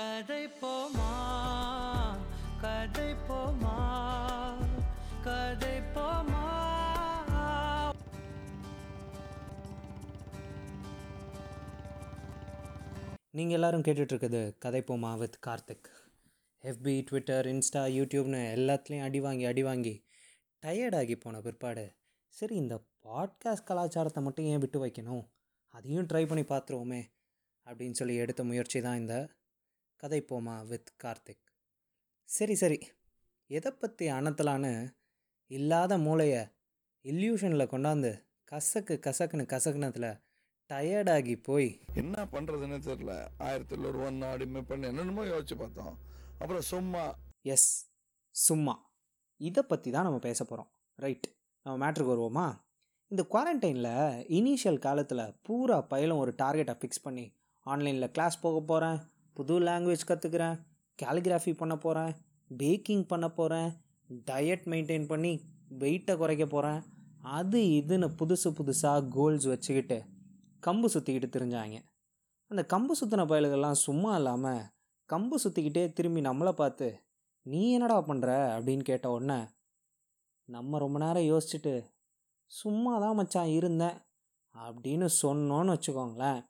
கதை போமா கதை போமா கதை போமா. நீங்கள் எல்லாரும் கேட்டுட்ருக்குது கதை போமா with Karthik. F B Twitter Insta யூடியூப்னு எல்லாத்துலேயும் அடி வாங்கி அடி வாங்கி டயர்டாகி போன பிற்பாடு. சரி இந்த பாட்காஸ்ட் கலாச்சாரத்தை மட்டும் ஏன் விட்டு வைக்கணும்? அதையும் ட்ரை பண்ணி பார்த்துருவோமே அப்படின்னு சொல்லி எடுத்த முயற்சி தான் இந்த கதை போமா வித் கார்த்திக்? சரி சரி. எதை பற்றி அணத்தலான்னு இல்லாத மூளையை இல்யூஷனில் கொண்டாந்து கசக்கு கசக்குன்னு கசக்குனதில் டயர்டாகி போய். என்ன பண்றதுன்னு தெரியல. ஆயிரத்தி தொள்ளாயிரம் அடிமை பண்ணி. என்னென்னமோ யோசிச்சு பார்த்தோம். அப்புறம் சும்மா. எஸ் சும்மா. இதை பற்றி தான் நம்ம பேச போகிறோம் ரைட் நம்ம மேட்ருக்கு வருவோமா? இந்த குவாரண்டைனில் இனிஷியல் காலத்தில் பூரா பயிலும் ஒரு டார்கெட்டை ஃபிக்ஸ் பண்ணி ஆன்லைனில் கிளாஸ் போக போகிறேன் புது லாங்குவேஜ் கற்றுக்குறேன் கேலிகிராஃபி பண்ண போகிறேன் பேக்கிங் பண்ண போகிறேன் டயட் மெயின்டைன் பண்ணி வெயிட்டை குறைக்க போகிறேன் அது இதுன்னு புதுசு புதுசாக கோல்ஸ் வச்சுக்கிட்டு கம்பு சுற்றிக்கிட்டு திரிஞ்சாங்க. அந்த கம்பு சுற்றின பயலுகள்லாம் சும்மா இல்லாமல் கம்பு சுற்றிக்கிட்டே திரும்பி நம்மளை பார்த்து நீ என்னடா பண்ணுற அப்படின்னு கேட்ட உடனே நம்ம ரொம்ப நேரம் யோசிச்சுட்டு சும்மா தான் மச்சான் இருந்தேன் அப்படின்னு சொன்னோன்னு வச்சுக்கோங்களேன்.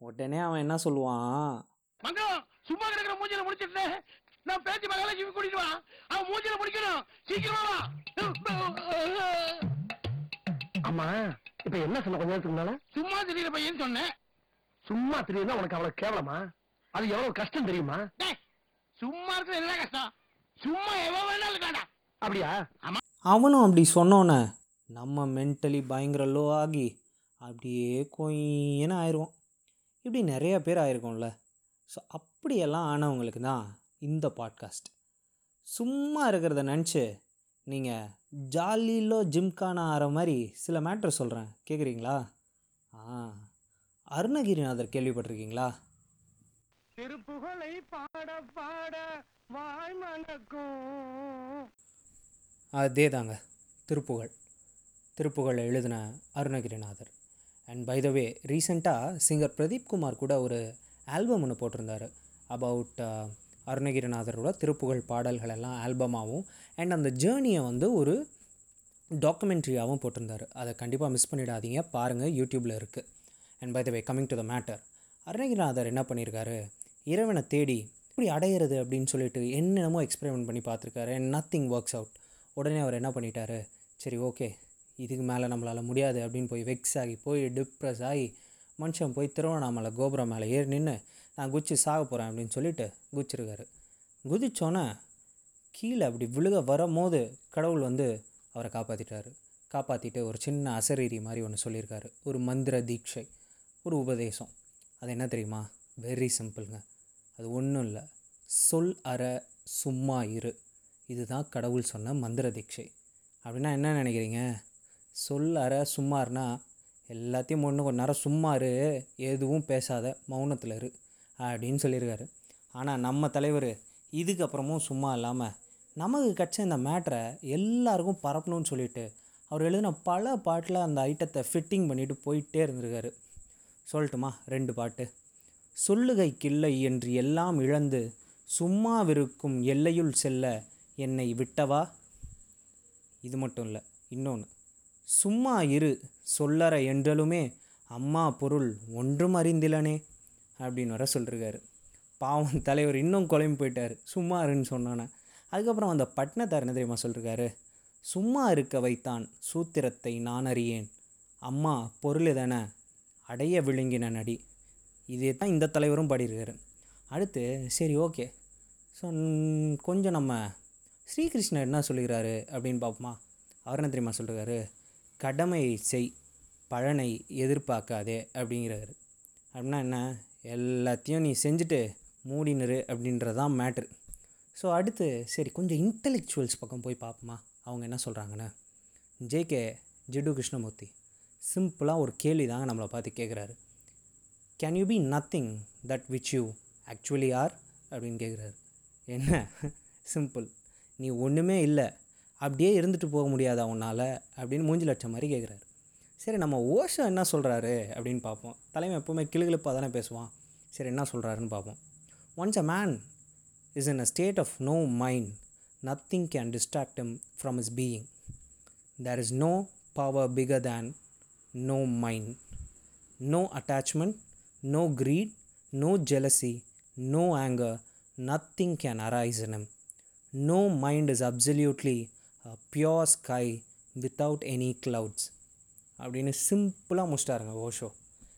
உடனே அவன் என்ன சொல்லுவான்? மங்களம் சும்மா கிடக்குற மூஞ்சில முடிச்சிட்டு நான் பேச்சு மகள ஜிவி கூட்டிட்டு வா. அவன் மூஞ்சில முடிக்கணும். சீக்கிரமா வா. ஆமா இப்ப என்ன சொன்ன? கொஞ்ச நேரத்துக்கு முன்னால? சும்மா திடீர பையன் சொன்னேன். சும்மா தெரியுதுன்னா உனக்கு அவ்வளவு கேவலமா? அது எவ்வளவு கஷ்டம் தெரியுமா? சும்மா இருக்கிறது என்ன கஷ்டம்? சும்மா எவ்வளவு வேணாலும் இருக்காடா. அப்படியா? அவனும் அப்படி சொன்னோன்னே நம்ம மென்டலி பயங்கர லோ ஆகி அப்படியே கொயின்னு ஆயிடுவோம் இப்படி நிறைய பேர் ஆயிருக்கோம்ல. ஸோ அப்படியெல்லாம் ஆனவங்களுக்கு தான் இந்த பாட்காஸ்ட் சும்மா இருக்கிறத நினச்சி நீங்கள் ஜாலிலோ ஜிம்கானா ஆகிற மாதிரி சில மேட்ரு சொல்கிறேன் கேட்குறீங்களா ஆ. அருணகிரிநாதர் கேள்விப்பட்டிருக்கீங்களா? திருப்புகழை பாட பாட வாய் அதே தாங்க திருப்புகழ். திருப்புகழை எழுதின Arunagirinathar. And by the way ரீசெண்டாக சிங்கர் பிரதீப் குமார் கூட ஒரு ஆல்பம் ஒன்று போட்டிருந்தாரு. அபவுட் uh, அருணகிரிநாதரோட திருப்புகழ் பாடல்கள் எல்லாம் ஆல்பமாகவும் அண்ட் அந்த ஜேர்னியை வந்து ஒரு டாக்குமெண்ட்ரியாகவும் போட்டிருந்தாரு. அதை கண்டிப்பாக மிஸ் பண்ணிடாதீங்க. பாருங்கள் யூடியூப்பில் இருக்குது and by the way coming to the matter Arunagirinathar என்ன பண்ணியிருக்காரு இறைவனை தேடி இப்படி அடையிறது அப்படின்னு சொல்லிட்டு என்னென்னமோ எக்ஸ்பெரிமெண்ட் பண்ணி பார்த்துருக்காரு. அண்ட் நத்திங் ஒர்க்ஸ் அவுட் உடனே அவர் என்ன பண்ணிட்டாரு? சரி ஓகே இதுக்கு மேலே நம்மளால் முடியாது அப்படின்னு போய் வெக்ஸ் ஆகி போய் டிப்ரெஸ் ஆகி மனுஷன் போய் திருவண்ணாமலை கோபுரம் மேலே ஏறி நின்று நான் குச்சி சாக போகிறேன் அப்படின்னு சொல்லிட்டு குச்சிருக்காரு. குதிச்சோன்னே கீழே அப்படி விழுக வரும்போது கடவுள் வந்து அவரை காப்பாற்றிட்டாரு காப்பாற்றிட்டு ஒரு சின்ன அசரீரி மாதிரி ஒன்று சொல்லியிருக்காரு. ஒரு மந்திர தீட்சை ஒரு உபதேசம். அது என்ன தெரியுமா? வெரி சிம்பிளுங்க அது ஒன்றும் இல்லை. சொல் அற சும்மா இரு. இதுதான் கடவுள் சொன்ன மந்திர தீட்சை. அப்படின்னா என்ன நினைக்கிறீங்க? சொல் அற சும்மார்னா எல்லாத்தையும் ஒன்று கொஞ்ச நேரம் சும்மா இரு எதுவும் பேசாத மௌனத்தில் இரு அப்படின்னு சொல்லியிருக்காரு. ஆனால் நம்ம தலைவர் இதுக்கப்புறமும் சும்மா இல்லாமல் நமக்கு கிடச்ச இந்த மேட்ரை எல்லாருக்கும் பரப்பணும்னு சொல்லிட்டு அவர் எழுதின பல பாட்டில் அந்த ஐட்டத்தை ஃபிட்டிங் பண்ணிட்டு போயிட்டே இருந்திருக்காரு. சொல்லட்டுமா? ரெண்டு பாட்டு. சொல்லுகைக்கில்லை என்று எல்லாம் இழந்து சும்மாவிருக்கும் எல்லையுள் செல்ல என்னை விட்டவா? இது மட்டும் இல்லை இன்னொன்று சும்மா இரு சொல்லற என்றலுமே அம்மா பொருள் ஒன்றும் அறிந்திலனே அப்படின்னு வர சொல்லிருக்காரு. பாவம் தலைவர் இன்னும் குழம்பு போயிட்டார். சும்மா இருன்னு சொன்னானே. அதுக்கப்புறம் அந்த பட்னத்தார் என்ன தெரியுமா சொல்லிருக்காரு? சும்மா இருக்க வைத்தான் சூத்திரத்தை நான் அறியேன். அம்மா பொருள் தானே அடைய விழுங்கின நடி. இதே தான் இந்த தலைவரும் பாடியிருக்காரு. அடுத்து சரி ஓகே. ஸோ கொஞ்சம் நம்ம ஸ்ரீகிருஷ்ணர் என்ன சொல்லுகிறாரு அப்படின்னு பார்ப்போமா? அவர் என்ன தெரியுமா சொல்கிறாரு கடமையை செய் பலனை எதிர்பார்க்காதே அப்படிங்கிறாரு. அப்படின்னா என்ன? எல்லாத்தையும் நீ செஞ்சுட்டு மூடினரு அப்படின்றது தான் மேட்ரு ஸோ அடுத்து சரி கொஞ்சம் இன்டெலெக்சுவல்ஸ் பக்கம் போய் பார்ப்போமா? அவங்க என்ன சொல்கிறாங்கன்னு ஜேகே ஜிடு கிருஷ்ணமூர்த்தி சிம்பிளாக ஒரு கேள்வி தாங்க நம்மளை பார்த்து கேட்குறாரு. Can you be nothing that which you actually are அப்படின்னு கேட்குறாரு. என்ன? சிம்பிள் நீ ஒன்றுமே இல்லை. அப்படியே இருந்துட்டு போக முடியாதா உன்னால் அப்படின்னு மூஞ்சில் அடித்த மாதிரி கேட்குறாரு சரி நம்ம ஓஷோ என்ன சொல்கிறாரு அப்படின்னு பார்ப்போம் தலைமை எப்போவுமே கிளுகிழப்பாக தானே பேசுவான் சரி என்ன சொல்கிறாருன்னு பார்ப்போம் once a man is in a state of no mind nothing can distract from is being there is no power bigger than no mind no attachment no greed no jealousy no anger nothing can arise no mind is mind pure sky without any clouds அப்படின்னு சிம்பிளாக முடிச்சிட்டாருங்க ஓஷோ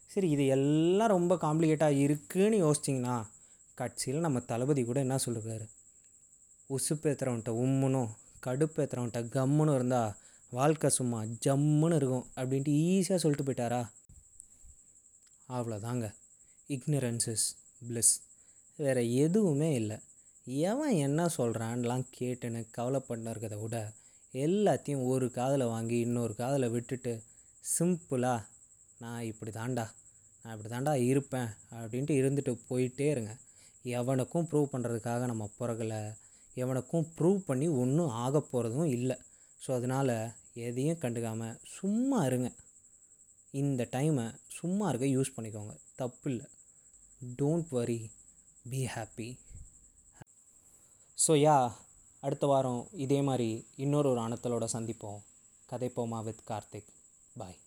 சரி இது எல்லாம் ரொம்ப காம்ப்ளிகேட்டாக இருக்குன்னு யோசிச்சிங்கன்னா கட்சியில் நம்ம தளபதி கூட என்ன சொல்லிருக்காரு உசுப்பேத்துறவன்ட்ட உம்முனும் கடுப்பேத்துறவன்ட்ட கம்முன்னு இருந்தால் வாழ்க்கை சும்மா ஜம்முன்னு இருக்கும் அப்படின்ட்டு ஈஸியாக சொல்லிட்டு போயிட்டாரா? அவ்வளோதாங்க ignorance ப்ளஸ் வேறு எதுவுமே இல்லை. எவன் என்ன சொல்கிறான்லாம் கேட்டுன்னு கவலைப்பட்டு இருக்கிறத விட எல்லாத்தையும் ஒரு காதில் வாங்கி இன்னொரு காதில் விட்டுட்டு சிம்பிளாக நான் இப்படி தாண்டா நான் இப்படி தாண்டா இருப்பேன் அப்படின்ட்டு இருந்துட்டு போயிட்டே இருங்க. எவனுக்கும் ப்ரூவ் பண்ணுறதுக்காக நம்ம பிறகலை எவனுக்கும் ப்ரூவ் பண்ணி ஒன்றும் ஆக போகிறதும் இல்லை. ஸோ அதனால் எதையும் கண்டுக்காமல் சும்மா இருங்க. இந்த டைமை சும்மா இருக்க யூஸ் பண்ணிக்கோங்க. தப்பு இல்லை don't worry be happy so yeah அடுத்த வாரம் இதே மாதிரி இன்னொரு ஒரு அணத்தலோட சந்திப்போம். கதைப்போமா வித் கார்த்திக். பாய்